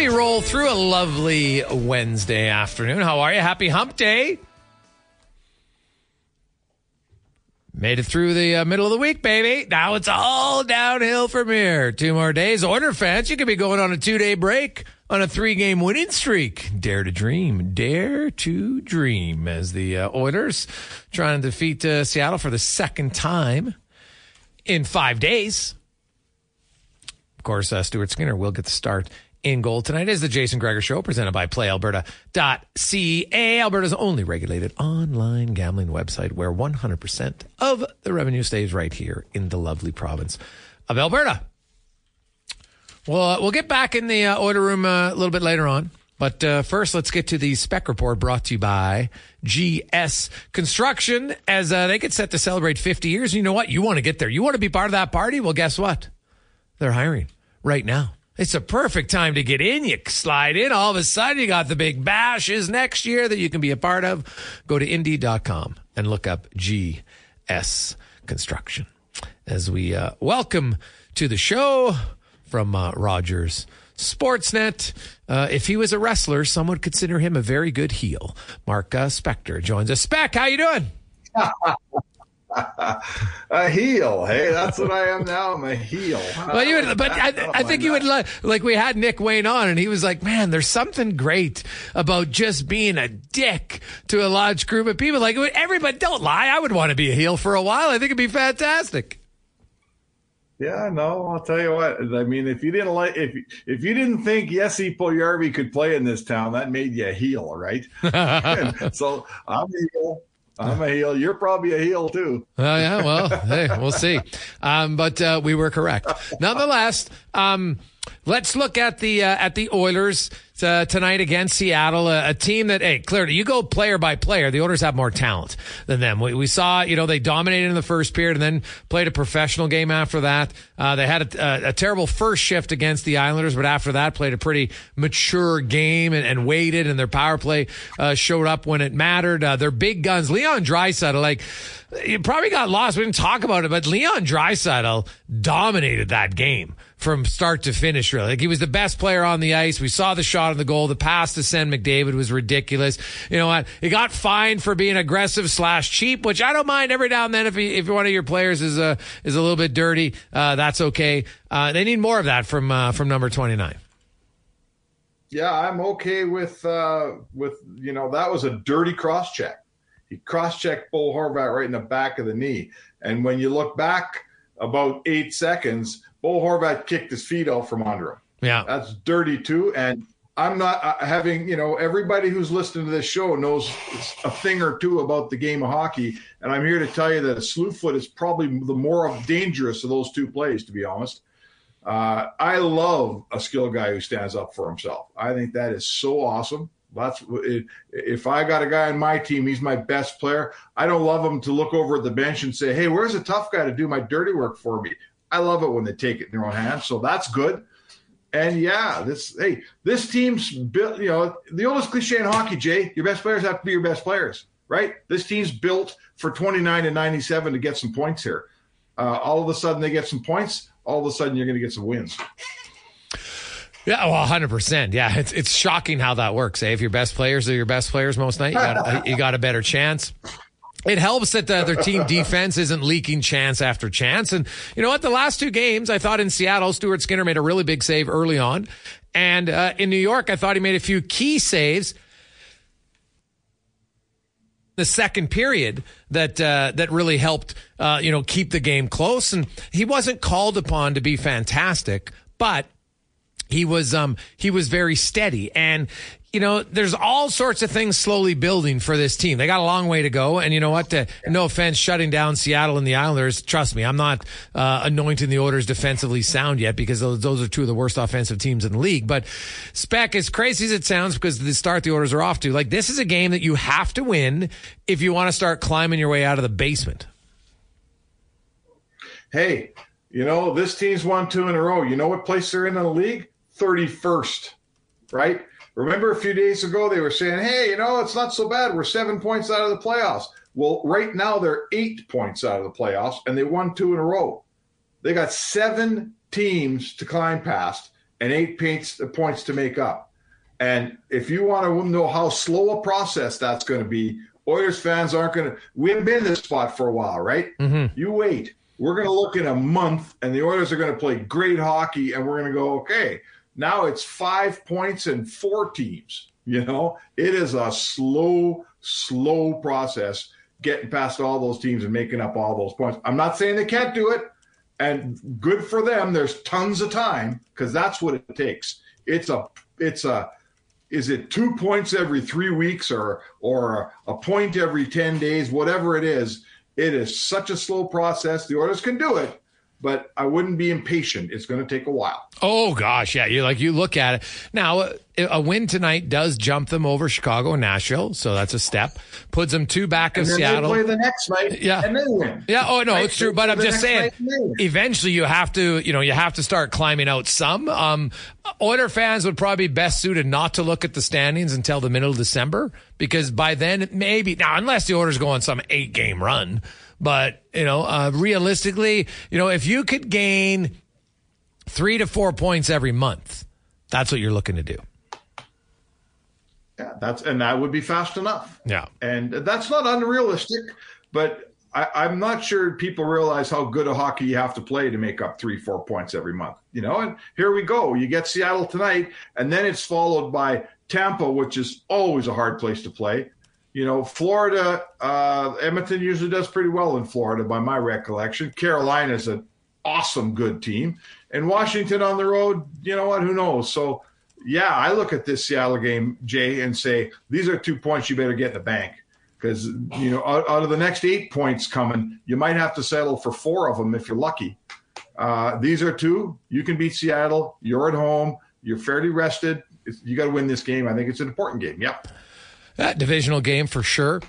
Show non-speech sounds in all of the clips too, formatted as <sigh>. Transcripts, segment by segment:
we roll through a lovely Wednesday afternoon. How are you? Happy hump day. Made it through the uh, middle of the week, baby. Now it's all downhill from here. Two more days. Oiler fans, you could be going on a two day break on a three game winning streak. Dare to dream. Dare to dream as the uh, Oilers trying to defeat uh, Seattle for the second time in five days. Of course, uh, Stuart Skinner will get the start in goal tonight is the Jason Gregor Show presented by PlayAlberta.ca, Alberta's only regulated online gambling website where 100% of the revenue stays right here in the lovely province of Alberta. Well, uh, we'll get back in the uh, order room uh, a little bit later on. But uh, first, let's get to the spec report brought to you by GS Construction as uh, they get set to celebrate 50 years. And you know what? You want to get there. You want to be part of that party? Well, guess what? They're hiring right now. It's a perfect time to get in. You slide in. All of a sudden, you got the big bashes next year that you can be a part of. Go to Indeed.com and look up GS Construction. As we uh, welcome to the show from uh, Rogers Sportsnet. Uh, if he was a wrestler, some would consider him a very good heel. Mark uh, Spector joins us. Spec, how you doing? <laughs> <laughs> a heel. Hey, that's what I am now. I'm a heel. <laughs> Well, you would, ah, but I, oh I think you would like, like we had Nick Wayne on and he was like, man, there's something great about just being a dick to a large group of people. Like everybody, don't lie. I would want to be a heel for a while. I think it'd be fantastic. Yeah, no, I'll tell you what. I mean, if you didn't like, if if you didn't think Jesse Puljujarvi could play in this town, that made you a heel, right? <laughs> so I'm a heel. I'm a heel. You're probably a heel too. Oh yeah. Well, <laughs> hey, we'll see. Um, but uh, we were correct. Nonetheless, um, let's look at the uh, at the Oilers uh, tonight against Seattle, a, a, team that, hey, clearly you go player by player. The Oilers have more talent than them. We, we, saw, you know, they dominated in the first period and then played a professional game after that. Uh, they had a, a, a, terrible first shift against the Islanders, but after that played a pretty mature game and, and waited and their power play uh, showed up when it mattered. Uh, their big guns, Leon Draisaitl, like, you probably got lost. We didn't talk about it, but Leon Draisaitl dominated that game from start to finish, really. Like he was the best player on the ice. We saw the shot on the goal. The pass to send McDavid was ridiculous. You know what? He got fined for being aggressive slash cheap, which I don't mind every now and then if he, if one of your players is a, is a little bit dirty, uh, that's okay. Uh, they need more of that from, uh, from number 29. Yeah, I'm okay with, uh, with, you know, that was a dirty cross check. He cross checked Bo Horvat right in the back of the knee. And when you look back about eight seconds, Bo Horvat kicked his feet out from under him. Yeah. That's dirty too. And I'm not uh, having, you know, everybody who's listening to this show knows a thing or two about the game of hockey. And I'm here to tell you that a slew foot is probably the more dangerous of those two plays, to be honest. Uh, I love a skilled guy who stands up for himself. I think that is so awesome. That's if I got a guy on my team, he's my best player. I don't love him to look over at the bench and say, "Hey, where's a tough guy to do my dirty work for me?" I love it when they take it in their own hands. So that's good. And yeah, this hey, this team's built. You know, the oldest cliche in hockey, Jay. Your best players have to be your best players, right? This team's built for 29 and 97 to get some points here. Uh, all of a sudden, they get some points. All of a sudden, you're going to get some wins. Yeah, well, hundred percent. Yeah, it's it's shocking how that works. Eh? If your best players are your best players most night, you got you got a better chance it helps that the, their team <laughs> defense isn't leaking chance after chance. And you know what? The last two games, I thought in Seattle, Stuart Skinner made a really big save early on. And uh, in New York, I thought he made a few key saves. The second period that uh, that really helped, uh, you know, keep the game close, and he wasn't called upon to be fantastic, but he was um he was very steady and you know, there's all sorts of things slowly building for this team. They got a long way to go. And you know what? To, no offense, shutting down Seattle and the Islanders. Trust me, I'm not uh, anointing the Oilers defensively sound yet because those, those, are two of the worst offensive teams in the league. But spec, as crazy as it sounds, because the start the Oilers are off to, like this is a game that you have to win if you want to start climbing your way out of the basement. Hey, you know this team's won two in a row. You know what place they're in, in the league? 31st, right? Remember a few days ago, they were saying, hey, you know, it's not so bad. We're seven points out of the playoffs. Well, right now, they're eight points out of the playoffs, and they won two in a row. They got seven teams to climb past, and eight points points to make up. And if you want to know how slow a process that's going to be, Oilers fans aren't going to. We haven't been in this spot for a while, right? Mm-hmm. You wait. We're going to look in a month, and the Oilers are going to play great hockey, and we're going to go, okay, now it's five points and four teams. You know, it is a slow, slow process getting past all those teams and making up all those points. I'm not saying they can't do it, and good for them. There's tons of time because that's what it takes. It's a, it's a, is it two points every three weeks or or a point every 10 days whatever it is it is such a slow process the Oilers can do it but I wouldn't be impatient. It's going to take a while. Oh gosh, yeah. You like you look at it now. A win tonight does jump them over Chicago and Nashville, so that's a step. Puts them two back of Seattle. They play the next night, yeah, and they win. Yeah. Oh no, right? it's true. But I'm just saying, eventually you have to, you know, you have to start climbing out some. Um, Oiler fans would probably be best suited not to look at the standings until the middle of December because by then maybe now unless the Oilers go on some eight game run. But, you know, uh, realistically, you know, if you could gain three to four points every month, that's what you're looking to do. Yeah, that's and that would be fast enough. Yeah, and that's not unrealistic, but I, am not sure people realize how good a hockey you have to play to make up three, four points every month. You know, and here we go. You get Seattle tonight, and then it's followed by Tampa, which is always a hard place to play you know, Florida, uh, Edmonton usually does pretty well in Florida, by my recollection. Carolina is an awesome, good team. And Washington on the road, you know what? Who knows? So, yeah, I look at this Seattle game, Jay, and say, these are two points you better get in the bank. Because, you know, out, out, of the next eight points coming, you might have to settle for four of them if you're lucky. Uh, these are two. You can beat Seattle. You're at home. You're fairly rested. You got to win this game. I think it's an important game. Yep. That divisional game for sure.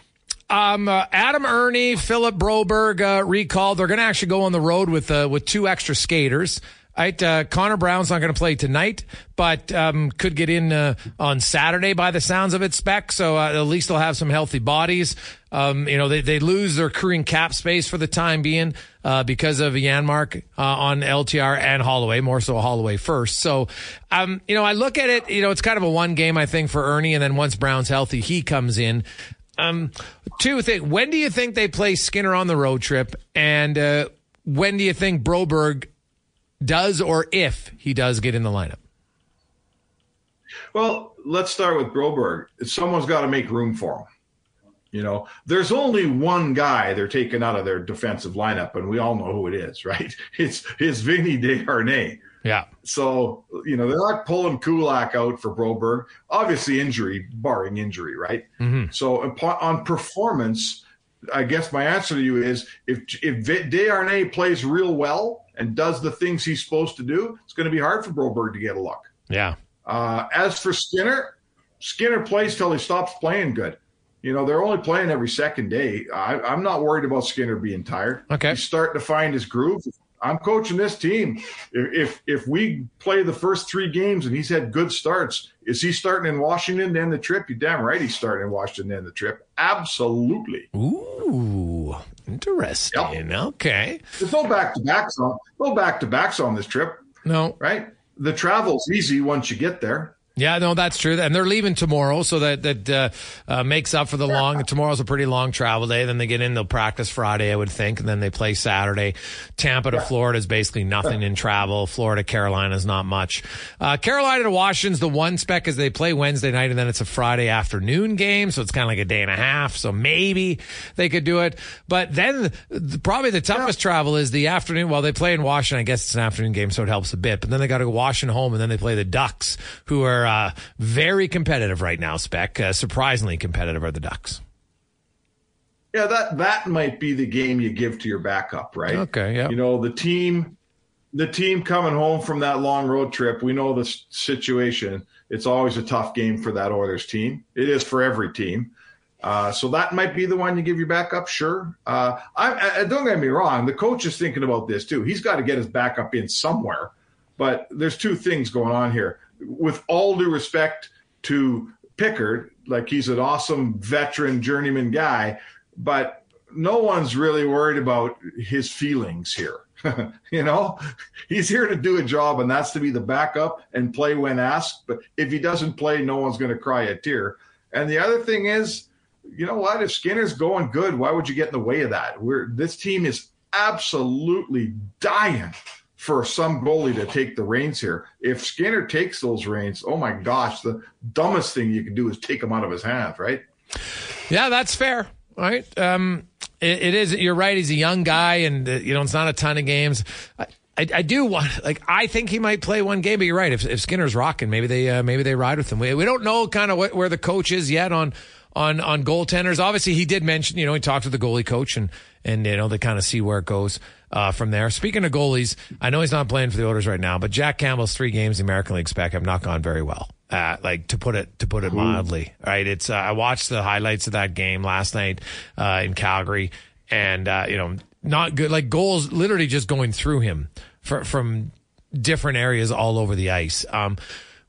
Um, uh, Adam Erne, Philip Broberg uh, recalled. They're going to actually go on the road with uh, with two extra skaters. Uh, Connor Brown's not going to play tonight, but um, could get in uh, on Saturday by the sounds of it. Spec, so uh, at least they'll have some healthy bodies. Um, you know, they, they lose their crewing cap space for the time being uh, because of Janmark uh, on LTIR and Holloway, more so Holloway first. So, um, you know, I look at it. You know, it's kind of a one game I think for Erne. and then once Brown's healthy, he comes in. Um, two things. When do you think they play Skinner on the road trip, and uh, when do you think Broberg does or if he does get in the lineup? Well, let's start with Broberg. Someone's got to make room for him. You know, there's only one guy they're taking out of their defensive lineup, and we all know who it is, <laughs> right? It's it's Vinny Desharnais. Yeah. So, you know, they're not pulling Kulak out for Broberg. Obviously, injury, barring injury, right? Mm-hmm. So, on performance, I guess my answer to you is if if Desharnais plays real well, and does the things he's supposed to do, it's going to be hard for Broberg to get a look. Yeah. Uh, as for Skinner, Skinner plays till he stops playing good. You know, they're only playing every second day. I, am not worried about Skinner being tired. Okay. He's starting to find his groove. I'm coaching this team. If, if, if we play the first three games and he's had good starts, is he starting in Washington to end the trip? You damn right he's starting in Washington to end the trip. Absolutely. Ooh, interesting. Yep. Okay. There's no back to backs on no back to backs on this trip. No. Right? The travel's easy once you get there. Yeah, no, that's true. And they're leaving tomorrow, so that that uh, uh, makes up for the long. <laughs> Tomorrow's a pretty long travel day. Then they get in, they'll practice Friday, I would think, and then they play Saturday. Tampa to. Florida is basically nothing in travel. Florida, Carolina is not much. Uh, Carolina to Washington's the one spec as they play Wednesday night, and then it's a Friday afternoon game, so it's kind of like a day and a half. So maybe they could do it. But then the, probably the toughest yeah. travel is the afternoon. While they play in Washington, I guess it's an afternoon game, so it helps a bit. But then they got to go Washington home, and then they play the Ducks, who are uh, very competitive right now. Spec uh, surprisingly competitive are the Ducks. Yeah, that that might be the game you give to your backup, right? Okay, yeah. You know, the team the team coming home from that long road trip, we know the situation. It's always a tough game for that Oilers team. It is for every team. Uh, so that might be the one you give your backup, sure. Uh, I, I, don't get me wrong. The coach is thinking about this too. He's got to get his backup in somewhere. But there's two things going on here with all due respect to Pickard, like he's an awesome veteran journeyman guy, but no one's really worried about his feelings here. <laughs> you know, he's here to do a job, and that's to be the backup and play when asked. But if he doesn't play, no one's going to cry a tear. And the other thing is, you know what? If Skinner's going good, why would you get in the way of that? We're this team is absolutely dying for some goalie to take the reins here. If Skinner takes those reins, oh my gosh, the dumbest thing you can do is take them out of his hands, right? Yeah, that's fair. Right. Um, it, it is. You're right. He's a young guy, and uh, you know it's not a ton of games. I, I, I, do want, like, I think he might play one game, but you're right. If, if Skinner's rocking, maybe they, uh, maybe they ride with him. We, we don't know kind of where the coach is yet on, on, on goaltenders. Obviously, he did mention, you know, he talked to the goalie coach and, and, you know, they kind of see where it goes, uh, from there. Speaking of goalies, I know he's not playing for the Oilers right now, but Jack Campbell's three games in the American League spec have not gone very well. Uh, like to put it to put it mildly, right? It's uh, I watched the highlights of that game last night uh, in Calgary, and uh, you know not good. Like goals, literally just going through him for, from different areas all over the ice. Um,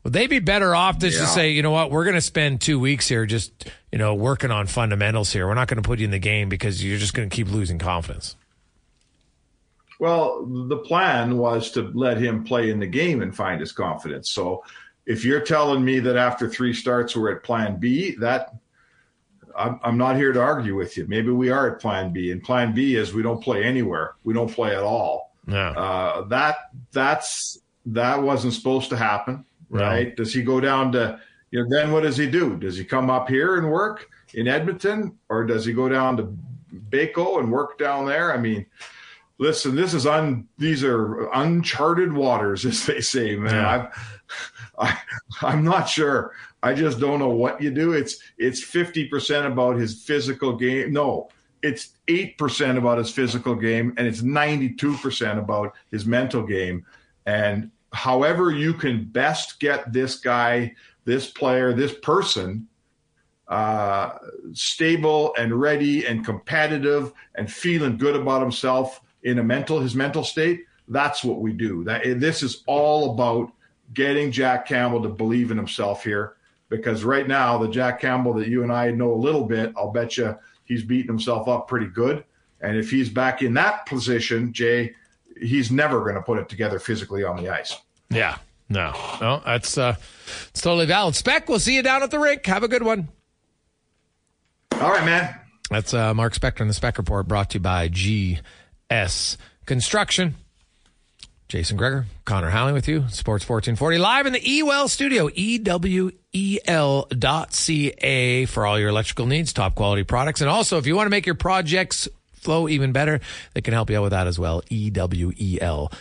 would they be better off just yeah. to say, you know what, we're going to spend two weeks here just you know working on fundamentals here. We're not going to put you in the game because you're just going to keep losing confidence. Well, the plan was to let him play in the game and find his confidence. So if you're telling me that after three starts we're at plan B, that I'm, I'm not here to argue with you. Maybe we are at plan B, and plan B is we don't play anywhere. We don't play at all. Yeah. Uh, that that's that wasn't supposed to happen, right? No. Does he go down to you know? Then what does he do? Does he come up here and work in Edmonton, or does he go down to Baco and work down there? I mean, listen, this is un these are uncharted waters, <laughs> as they say, man. Yeah. <laughs> I, I'm not sure. I just don't know what you do. It's it's 50% about his physical game. No, it's 8% about his physical game and it's 92% about his mental game. And however you can best get this guy, this player, this person uh, stable and ready and competitive and feeling good about himself in a mental his mental state, that's what we do. That this is all about getting Jack Campbell to believe in himself here. Because right now, the Jack Campbell that you and I know a little bit, I'll bet you he's beating himself up pretty good. And if he's back in that position, Jay, he's never going to put it together physically on the ice. Yeah, no, no, that's uh, it's totally valid. Spec, we'll see you down at the rink. Have a good one. All right, man. That's uh, Mark Spector and the Spec Report brought to you by GS Construction. Jason Gregor, Connor Halley with you, Sports 1440, live in the Ewell studio, E-W-E-L.ca for all your electrical needs, top quality products. And also, if you want to make your projects flow even better, they can help you out with that as well. E-W-E-L.ca.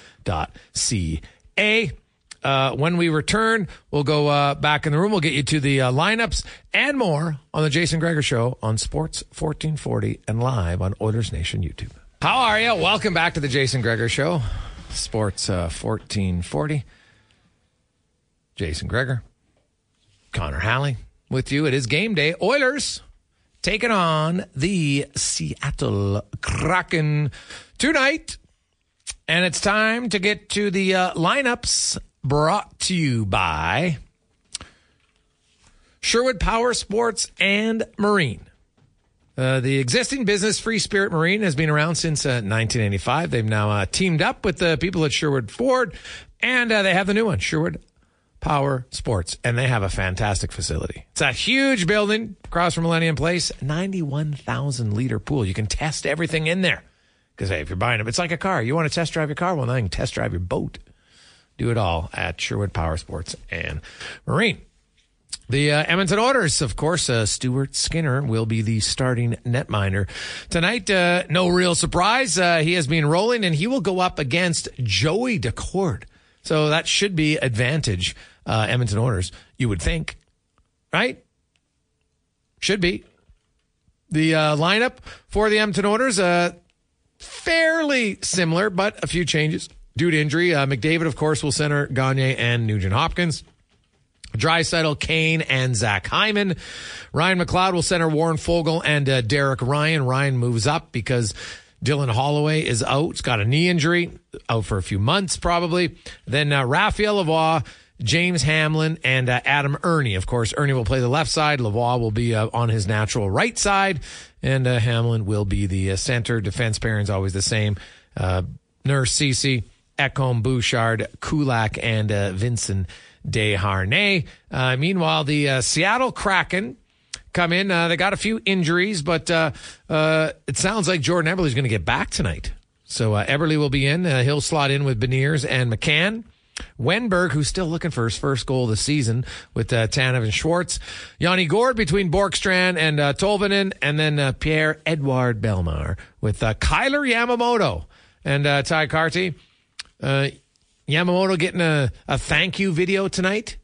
Uh, when we return, we'll go uh, back in the room. We'll get you to the uh, lineups and more on the Jason Gregor Show on Sports 1440 and live on Oilers Nation YouTube. How are you? Welcome back to the Jason Gregor Show. Sports uh, 1440. Jason Gregor, Connor Halley with you. It is game day. Oilers taking on the Seattle Kraken tonight. And it's time to get to the uh, lineups brought to you by Sherwood Power Sports and Marine. Uh, the existing business, Free Spirit Marine, has been around since uh, 1985. They've now uh, teamed up with the people at Sherwood Ford, and uh, they have the new one, Sherwood Power Sports, and they have a fantastic facility. It's a huge building across from Millennium Place, 91,000 liter pool. You can test everything in there. Because hey, if you're buying it, it's like a car. You want to test drive your car? Well, now you can test drive your boat. Do it all at Sherwood Power Sports and Marine. The uh, Edmonton Oilers, of course, uh, Stuart Skinner will be the starting netminder tonight. Uh, no real surprise. Uh, he has been rolling, and he will go up against Joey Daccord. So that should be advantage uh, Edmonton Oilers, you would think, right? Should be. The uh, lineup for the Edmonton Oilers, uh, fairly similar, but a few changes due to injury. Uh, McDavid, of course, will center Gagner and Nugent Hopkins. Draisaitl, Kane, and Zach Hyman. Ryan McLeod will center Warren Foegele and uh, Derek Ryan. Ryan moves up because Dylan Holloway is out. He's got a knee injury, out for a few months probably. Then uh, Raphael Lavoie, James Hamblin and uh, Adam Erne. Of course, Erne will play the left side. Lavoie will be uh, on his natural right side, and uh, Hamblin will be the uh, center. Defense pairing is always the same. Uh, Nurse Ceci, Ekholm, Bouchard, Kulak, and uh, Vincent Desharnais. Uh, meanwhile, the Seattle Kraken come in. They got a few injuries, but it sounds like Jordan Eberle is going to get back tonight. So Eberle will be in. He'll slot in with Beniers and McCann. Wennberg, who's still looking for his first goal of the season with uh, Tanev and Schwartz. Yanni Gourde between Bjorkstrand and uh, Tolvanen. And then uh, Pierre Edouard Bellemare with uh, Kailer Yamamoto and uh, Tye Kartye. Uh, Yamamoto getting a, a thank you video tonight?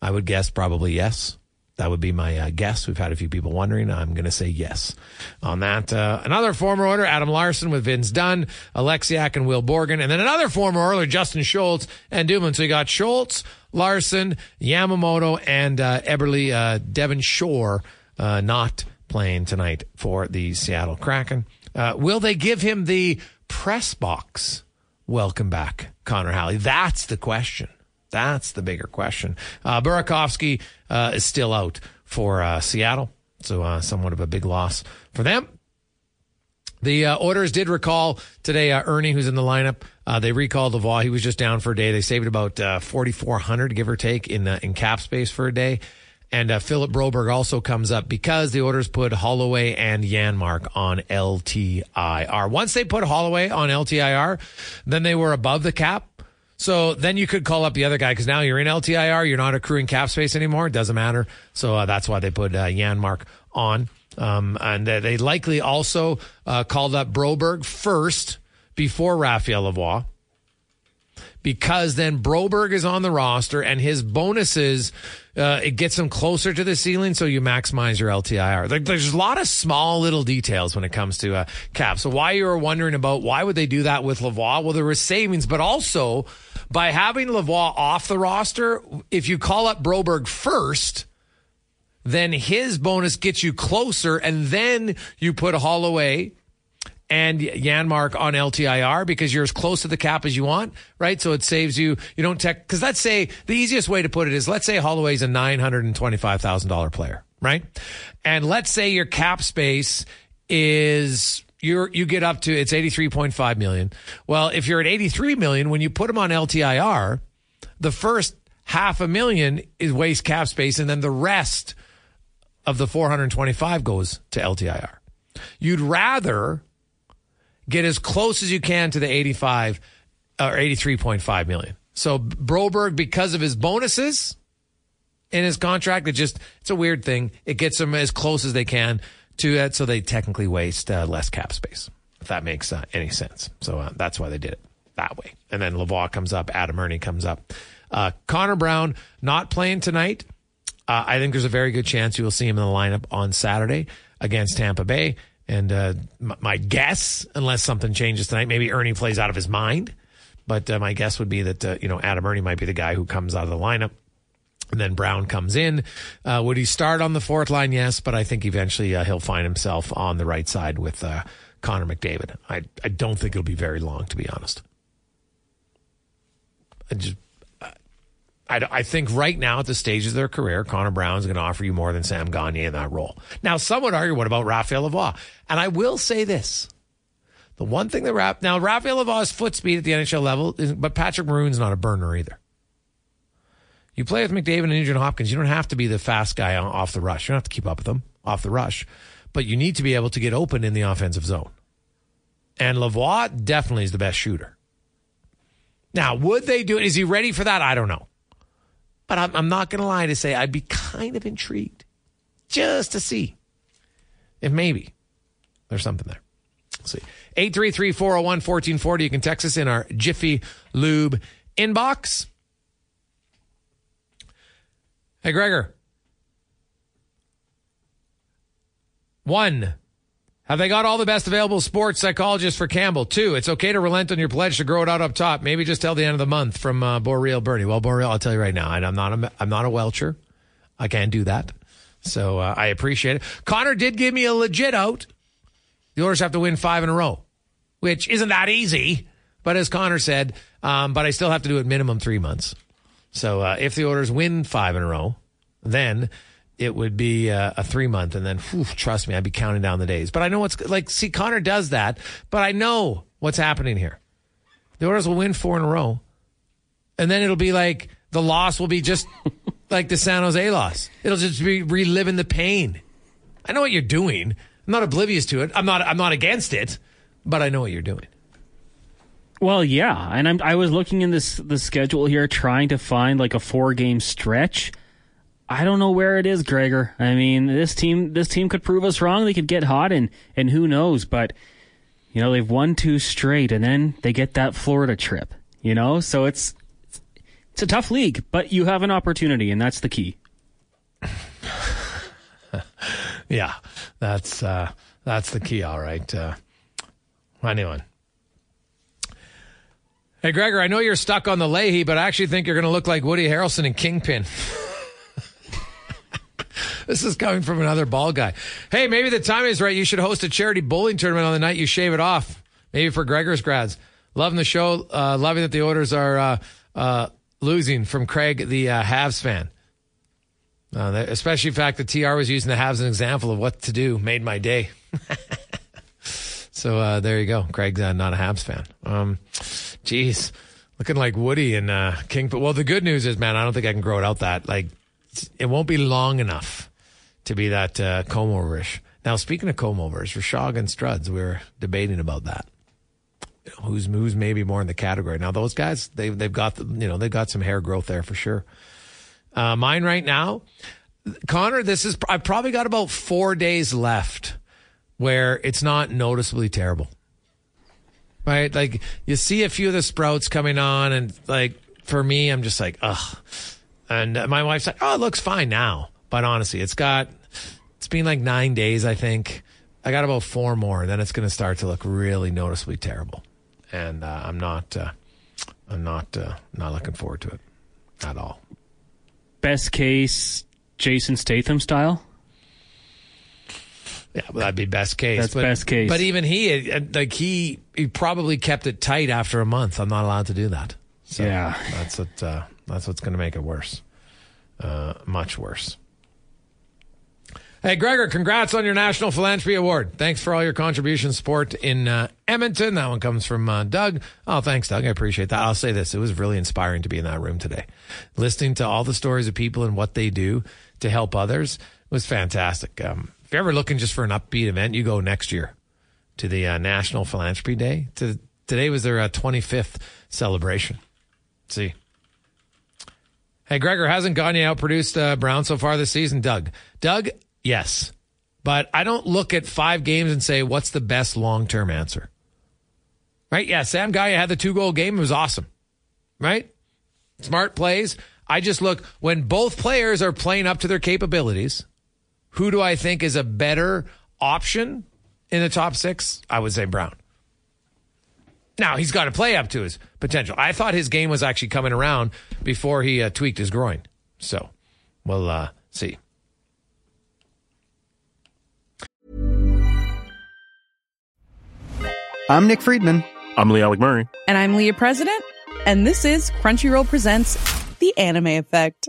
I would guess probably yes. That would be my uh, guess. We've had a few people wondering. I'm going to say yes on that. Uh, another former Oiler, Adam Larsson with Vince Dunn, Oleksiak and Will Borgen. And then another former Oiler, Justin Schultz and Dumoulin. So you got Schultz, Larsson, Yamamoto, and uh, Eberle, uh, Devin Shore uh, not playing tonight for the Seattle Kraken. Uh, will they give him the press box? Welcome back, Connor Halley. That's the question. That's the bigger question. Uh, Burakovsky uh, is still out for uh, Seattle, so uh, somewhat of a big loss for them. The uh, Oilers did recall today uh, Erne, who's in the lineup. Uh, they recalled Lavoie. He was just down for a day. They saved about uh, 4,400, give or take, in uh, in cap space for a day. And uh, Philip Broberg also comes up because the Oilers put Holloway and Janmark on LTIR. Once they put Holloway on LTIR, then they were above the cap. So then you could call up the other guy because now you're in LTIR. You're not accruing cap space anymore. It doesn't matter. So uh, that's why they put uh, Janmark on. Um, and they likely also uh, called up Broberg first before Raphael Lavoie because then Broberg is on the roster and his bonuses, uh, it gets him closer to the ceiling. So you maximize your LTIR. There, there's a lot of small little details when it comes to uh, cap. So why you were wondering about why would they do that with Lavoie? Well, there was savings, but also by having Lavoie off the roster, if you call up Broberg first, then his bonus gets you closer and then you put Holloway and Janmark on LTIR because you're as close to the cap as you want, right? So it saves you, you don't tech, cause let's say the easiest way to put it is let's say Holloway's a $925,000 player, right? And let's say your cap space is, you're, you get up to, it's 83.5 million. Well, if you're at 83 million, when you put them on LTIR, the first half a million is waste cap space and then the rest of the 425 goes to LTIR. You'd rather get as close as you can to the 85 or 83.5 million. So Broberg, because of his bonuses in his contract, it just, it's a weird thing. It gets them as close as they can to it. So they technically waste uh, less cap space, if that makes uh, any sense. So uh, that's why they did it that way. And then Lavoie comes up, Adam Erne comes up. Uh, Connor Brown not playing tonight. Uh, I think there's a very good chance you will see him in the lineup on Saturday against Tampa Bay. And m- my guess, unless something changes tonight, maybe Erne plays out of his mind. But uh, my guess would be that uh, you know Adam Erne might be the guy who comes out of the lineup. And then Brown comes in. Uh, would he start on the fourth line? Yes, but I think eventually uh, he'll find himself on the right side with uh, Connor McDavid. I I don't think it'll be very long, to be honest. I just I, I, think right now at the stage of their career, Connor Brown is going to offer you more than Sam Gagner in that role. Now, some would argue, what about Raphael Lavoie? And I will say this. The one thing that Rap, now Raphael Lavoie's foot speed at the NHL level, is, but Patrick Maroon's not a burner either. You play with McDavid and Nugent Hopkins, you don't have to be the fast guy off the rush. You don't have to keep up with them off the rush, but you need to be able to get open in the offensive zone. And Lavoie definitely is the best shooter. Now, would they do it? Is he ready for that? I don't know. But I'm, I'm not going to lie to say I'd be kind of intrigued just to see if maybe there's something there. Let's see. 833 401 1440. You can text us in our Jiffy Lube inbox. Hey, Gregor. One, have they got all the best available sports psychologists for Campbell? Two, it's okay to relent on your pledge to grow it out up top. Maybe just till the end of the month from uh, Boreal Bernie. Well, Boreal, I'll tell you right now, I'm not a, I'm not a welcher. I can't do that. So uh, I appreciate it. Connor did give me a legit out. The Oilers have to win five in a row, which isn't that easy. But as Connor said, um, but I still have to do it minimum three months. So uh, if the Oilers win five in a row, then it would be a, a three month, and then whew, trust me, I'd be counting down the days. But I know what's like. See, Connor does that, but I know what's happening here. The Oilers will win four in a row. And then it'll be like the loss will be just <laughs> like the San Jose loss. It'll just be reliving the pain. I know what you're doing. I'm not oblivious to it. I'm not I'm not against it, but I know what you're doing. Well, yeah, and I'm, I was looking in this the schedule here, trying to find like a four game stretch. I don't know where it is, Gregor. I mean, this team this team could prove us wrong. They could get hot, and and who knows? But you know, they've won two straight, and then they get that Florida trip. You know, so it's it's a tough league, but you have an opportunity, and that's the key. <laughs> yeah, that's uh, that's the key. All right. Uh, anyone. Hey, Gregor, I know you're stuck on the Leahy, but I actually think you're going to look like Woody Harrelson in Kingpin. <laughs> this is coming from another ball guy. Hey, maybe the time is right. You should host a charity bowling tournament on the night you shave it off. Maybe for Gregor's grads. Loving the show. Uh, loving that the Oilers are uh, uh, losing from Craig, the uh, Habs fan. Uh, especially the fact that TR was using the Habs as an example of what to do made my day. <laughs> so uh, there you go. Craig's not a Habs fan. Um, Jeez, looking like Woody and uh, King. But well, the good news is, man, I don't think I can grow it out that like it won't be long enough to be that uh, comb overish. Now, speaking of comb overs, Rishaug and Struds, we were debating about that. who's who's maybe more in the category now? Those guys, they they've got the, you know they've got some hair growth there for sure. Uh, mine right now, Connor. This is I've probably got about four days left where it's not noticeably terrible right? Like you see a few of the sprouts coming on, and like for me, I'm just like, ugh. And my wife's like, oh, it looks fine now. But honestly, it's got, it's been like nine days, I think. I got about four more, and then it's going to start to look really noticeably terrible. And uh, I'm not, uh, I'm not, uh, not looking forward to it at all. Best case, Jason Statham style. Yeah, well, that'd be best case. That's but, best case. But even he, uh, like he, he probably kept it tight after a month. I'm not allowed to do that. So yeah, that's what uh, that's what's going to make it worse, uh, much worse. Hey, Gregor, congrats on your National Philanthropy Award. Thanks for all your contribution support in uh, Edmonton. That one comes from uh, Doug. Oh, thanks, Doug. I appreciate that. I'll say this. It was really inspiring to be in that room today. Listening to all the stories of people and what they do to help others was fantastic. Um, you're ever looking just for an upbeat event, you go next year to the uh, National Philanthropy Day. To, today was their uh, 25th celebration. Let's see. Hey, Gregor, hasn't Gagner outproduced uh, Brown so far this season? Doug. Doug, yes. But I don't look at five games and say, what's the best long term answer? Right? Yeah, Sam Gagner had the two goal game. It was awesome. Right? Smart plays. I just look when both players are playing up to their capabilities who do I think is a better option in the top six? I would say Brown. Now, he's got to play up to his potential. I thought his game was actually coming around before he uh, tweaked his groin. So we'll uh, see. I'm Nick Friedman. I'm Lee Alec Murray. And I'm Leah President. And this is Crunchyroll Presents The Anime Effect.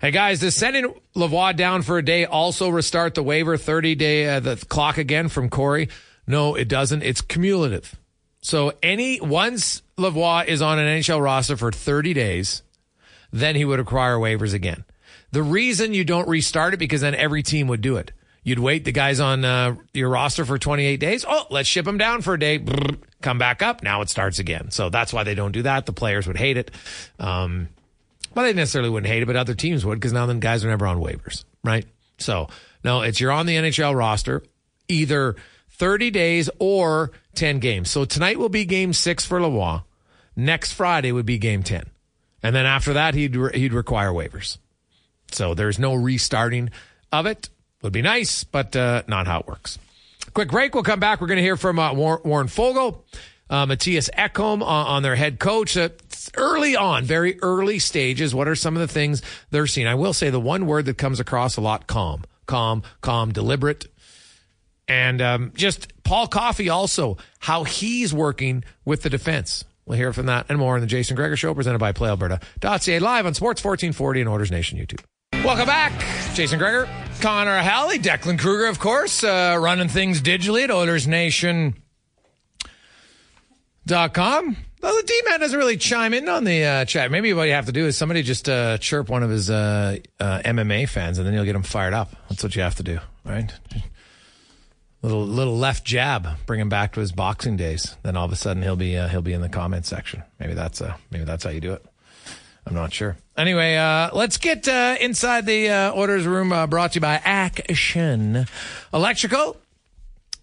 Hey guys, does sending Lavoie down for a day also restart the waiver 30 day, uh, the clock again from Corey? No, it doesn't. It's cumulative. So any once Lavoie is on an NHL roster for 30 days, then he would require waivers again. The reason you don't restart it because then every team would do it. You'd wait the guys on uh, your roster for 28 days. Oh, let's ship them down for a day. Come back up. Now it starts again. So that's why they don't do that. The players would hate it. Um, well, they necessarily wouldn't hate it, but other teams would because now then guys are never on waivers, right? So no, it's you're on the NHL roster either 30 days or 10 games. So tonight will be game six for Lavoie. Next Friday would be game 10. And then after that, he'd, he'd require waivers. So there's no restarting of it. Would be nice, but uh, not how it works. Quick break. We'll come back. We're going to hear from uh, Warren Foegele, uh, Mattias Ekholm on, on, their head coach. Uh, early on, very early stages. What are some of the things they're seeing? I will say the one word that comes across a lot: calm, calm, calm, deliberate, and um, just Paul Coffey also how he's working with the defense. We'll hear from that and more on the Jason Gregor Show, presented by PlayAlberta.ca, live on Sports 1440 and Oilers Nation YouTube. Welcome back. Jason Gregor, Connor Halley, Declan Kruger, of course, uh, running things digitally at OilersNation.com. Well, the D-man doesn't really chime in on the uh, chat. Maybe what you have to do is somebody just uh, chirp one of his uh, uh MMA fans, and then you'll get him fired up. That's what you have to do, right? Little little left jab, bring him back to his boxing days. Then all of a sudden he'll be uh, he'll be in the comment section. Maybe that's uh, maybe that's how you do it. I'm not sure. Anyway, uh, let's get uh, inside the uh, Oilers room brought to you by Action Electrical.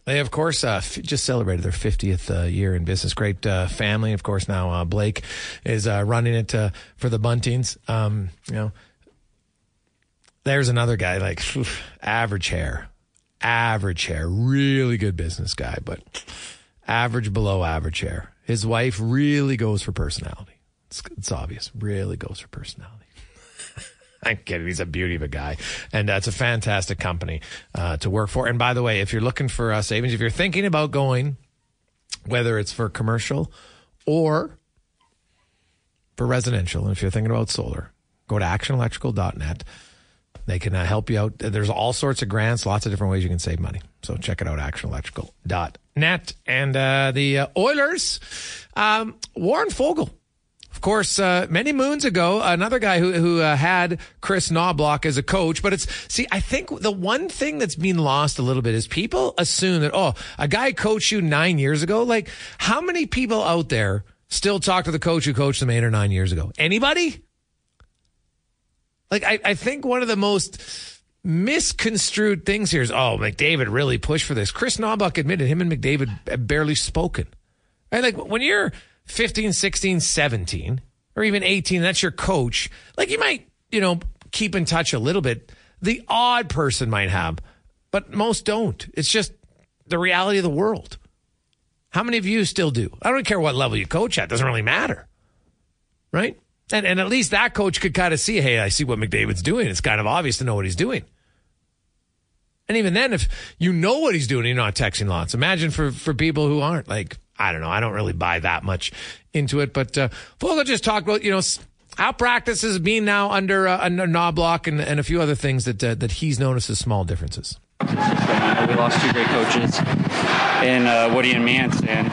They, of course, uh, f- just celebrated their 50th uh, year in business. Great family. Of course, now Blake is running it for the Buntings. Um, you know, there's another guy, like, average hair. Average hair. Really good business guy, but average below average hair. His wife really goes for personality. It's, it's obvious. Really goes for personality. I'm kidding. He's a beauty of a guy, and that's uh, a fantastic company uh, to work for. And by the way, if you're looking for uh, savings, if you're thinking about going, whether it's for commercial or for residential, and if you're thinking about solar, go to actionelectrical.net. They can uh, help you out. There's all sorts of grants, lots of different ways you can save money. So check it out, actionelectrical.net. And uh, the uh, Oilers, um, Warren Foegele of course, uh, many moons ago, another guy who who uh, had Chris Knoblauch as a coach. But it's see, I think the one thing that's been lost a little bit is people assume that oh, a guy coached you nine years ago. Like, how many people out there still talk to the coach who coached them eight or nine years ago? Anybody? Like, I, I think one of the most misconstrued things here is oh, McDavid really pushed for this. Chris Knoblauch admitted him and McDavid barely spoken. Right? Like when you're 15, 16, 17, or even 18, that's your coach, like you might, you know, keep in touch a little bit. The odd person might have, but most don't. It's just the reality of the world. How many of you still do? I don't care what level you coach at, doesn't really matter. Right? And and at least that coach could kind of see, hey, I see what McDavid's doing. It's kind of obvious to know what he's doing. And even then, if you know what he's doing, you're not texting lots. Imagine for, for people who aren't like, I don't know. I don't really buy that much into it. But uh, Foegele just talked about, you know, how practice being now under, uh, under Knoblauch and, and a few other things that, uh, that he's noticed as small differences. Uh, we lost two great coaches in uh, Woody and Mance. And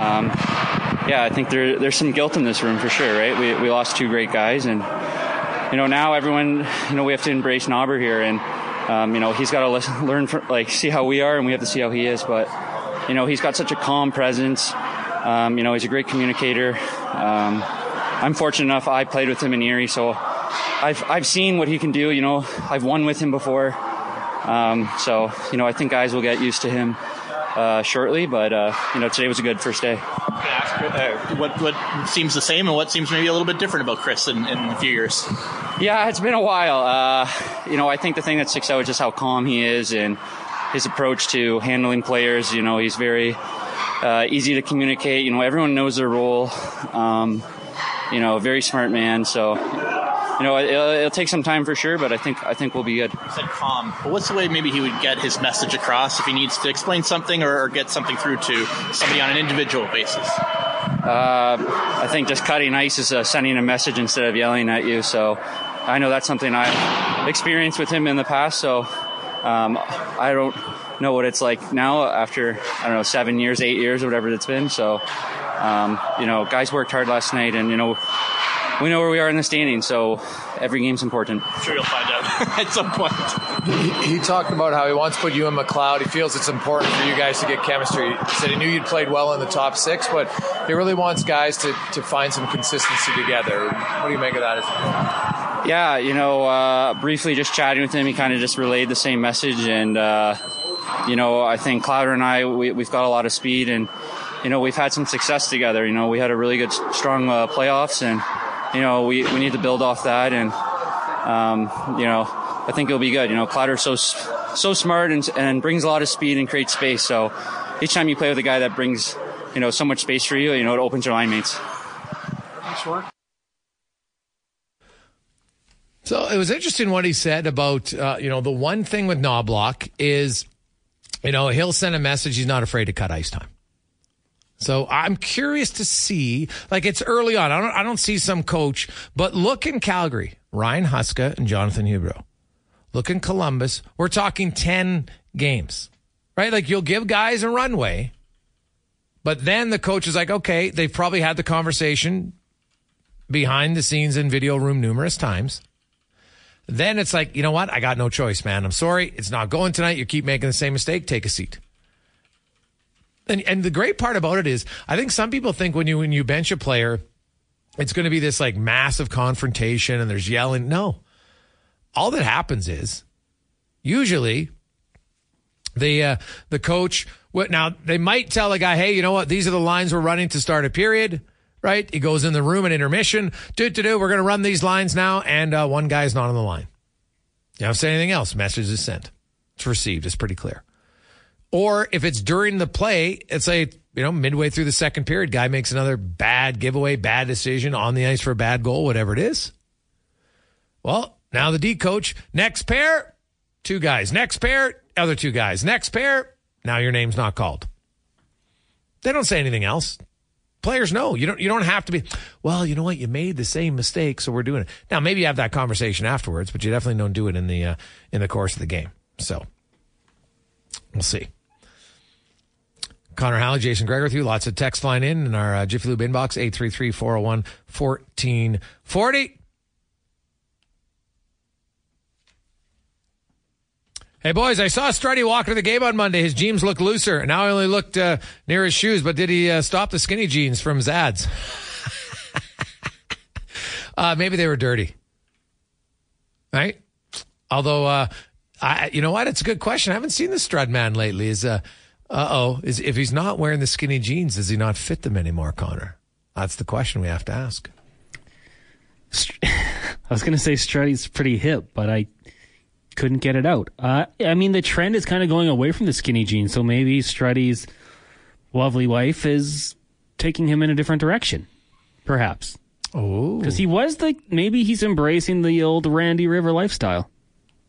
um, yeah, I think there, there's some guilt in this room for sure, right? We, we lost two great guys. And, you know, now everyone, you know, we have to embrace Knobber here. And, um, you know, he's got to learn, from, like, see how we are, and we have to see how he is. But, you know, he's got such a calm presence. Um, you know, he's a great communicator. Um, I'm fortunate enough I played with him in Erie, so I've I've seen what he can do. You know, I've won with him before. Um, so you know, I think guys will get used to him uh, shortly. But uh, you know, today was a good first day. Uh, what what seems the same and what seems maybe a little bit different about Chris in, in a few years? Yeah, it's been a while. Uh, you know, I think the thing that sticks out is just how calm he is and his approach to handling players. You know, he's very uh, easy to communicate. You know, everyone knows their role. Um, you know, very smart man. So, you know, it'll, it'll, take some time for sure, but I think I think we'll be good. You said calm. But what's the way maybe he would get his message across if he needs to explain something or, or get something through to somebody on an individual basis? Uh, I think just cutting ice is uh, sending a message instead of yelling at you. So I know that's something I've experienced with him in the past. So um, I don't know what it's like now after I don't know seven years, eight years, or whatever it's been. So, um, you know, guys worked hard last night, and you know, we know where we are in the standing. So every game's important. I'm sure you'll find out <laughs> at some point. He, he talked about how he wants to put you and McLeod. He feels it's important for you guys to get chemistry. He said he knew you'd played well in the top six, but he really wants guys to, to find some consistency together. What do you make of that? Yeah, you know, uh, briefly just chatting with him, he kind of just relayed the same message. And, uh, you know, I think Clowder and I, we, we've got a lot of speed and, you know, we've had some success together. You know, we had a really good, strong uh, playoffs and, you know, we, we need to build off that. And, um, you know, I think it'll be good. You know, Clowder's so, so smart and, and brings a lot of speed and creates space. So each time you play with a guy that brings, you know, so much space for you, you know, it opens your line mates. Sure. So it was interesting what he said about, uh, you know, the one thing with Knoblauch is, you know, he'll send a message. He's not afraid to cut ice time. So I'm curious to see, like it's early on. I don't, I don't see some coach, but look in Calgary, Ryan Huska and Jonathan Huberdeau. Look in Columbus. We're talking 10 games, right? Like you'll give guys a runway, but then the coach is like, okay, they've probably had the conversation behind the scenes in video room numerous times. Then it's like, you know what? I got no choice, man. I'm sorry. It's not going tonight. You keep making the same mistake. Take a seat. And and the great part about it is, I think some people think when you when you bench a player, it's going to be this like massive confrontation and there's yelling. No, all that happens is usually the uh, the coach. What now? They might tell a guy, hey, you know what? These are the lines we're running to start a period. Right? He goes in the room at intermission. Do do do. We're going to run these lines now, and uh, one guy's not on the line. You don't say anything else. Message is sent. It's received. It's pretty clear. Or if it's during the play, it's a you know midway through the second period, guy makes another bad giveaway, bad decision on the ice for a bad goal, whatever it is. Well, now the D coach, next pair, two guys. Next pair, other two guys. Next pair, now your name's not called. They don't say anything else. Players know you don't. You don't have to be. Well, you know what? You made the same mistake, so we're doing it now. Maybe you have that conversation afterwards, but you definitely don't do it in the uh, in the course of the game. So we'll see. Connor Halley, Jason Gregor with you. Lots of text line in in our uh, Jiffy Lube inbox, 833 401 1440. Hey, boys, I saw Struddy walk to the game on Monday. His jeans looked looser. Now I only looked uh, near his shoes, but did he uh, stop the skinny jeans from his ads? <laughs> uh, maybe they were dirty. Right? Although, uh, I, you know what? It's a good question. I haven't seen the Strud man lately. Is uh, oh, is if he's not wearing the skinny jeans, does he not fit them anymore, Connor? That's the question we have to ask. <laughs> I was going to say Struddy's pretty hip, but I couldn't get it out. Uh, I mean, the trend is kind of going away from the skinny jeans, so maybe Struddy's lovely wife is taking him in a different direction, perhaps. Oh, because he was the maybe he's embracing the old Randy River lifestyle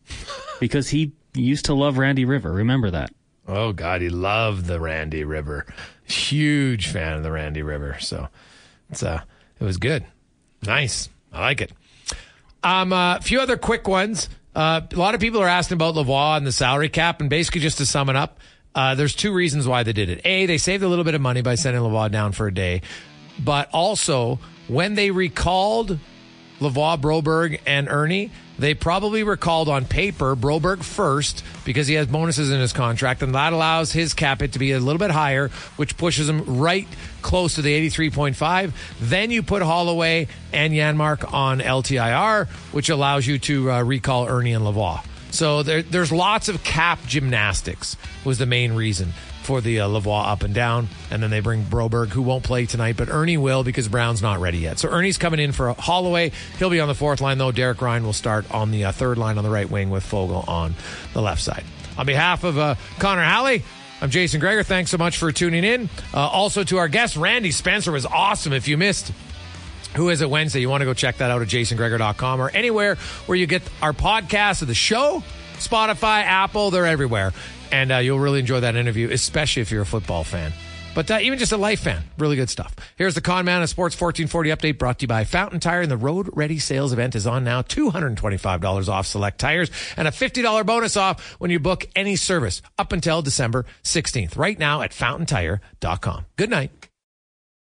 <laughs> because he used to love Randy River. Remember that. Oh God, he loved the Randy River. Huge fan of the Randy River. So it's uh it was good. Nice. I like it. Um a uh, few other quick ones. Uh, a lot of people are asking about Lavoie and the salary cap, and basically just to sum it up, uh, there's two reasons why they did it. A, they saved a little bit of money by sending Lavoie down for a day, but also when they recalled Lavoie, Broberg, and Erne, they probably recalled on paper Broberg first because he has bonuses in his contract, and that allows his cap hit to be a little bit higher, which pushes him right close to the 83.5. Then you put Holloway and Janmark on LTIR, which allows you to uh, recall Erne and Lavoie. So there, there's lots of cap gymnastics was the main reason for the uh, up and down. And then they bring Broberg, who won't play tonight, but Erne will because Brown's not ready yet. So Erne's coming in for Holloway. He'll be on the fourth line, though. Derek Ryan will start on the uh, third line on the right wing with Foegele on the left side. On behalf of uh, Connor Halley, I'm Jason Gregor. Thanks so much for tuning in. Uh, also to our guest, Randy Spencer was awesome. If you missed who is it Wednesday? You want to go check that out at jasongregor.com or anywhere where you get our podcast of the show, Spotify, Apple, they're everywhere and uh, you'll really enjoy that interview, especially if you're a football fan. But uh, even just a life fan, really good stuff. Here's the Con Man of Sports 1440 update brought to you by Fountain Tire. And the Road Ready sales event is on now. $225 off select tires and a $50 bonus off when you book any service up until December 16th. Right now at fountaintire.com. Good night.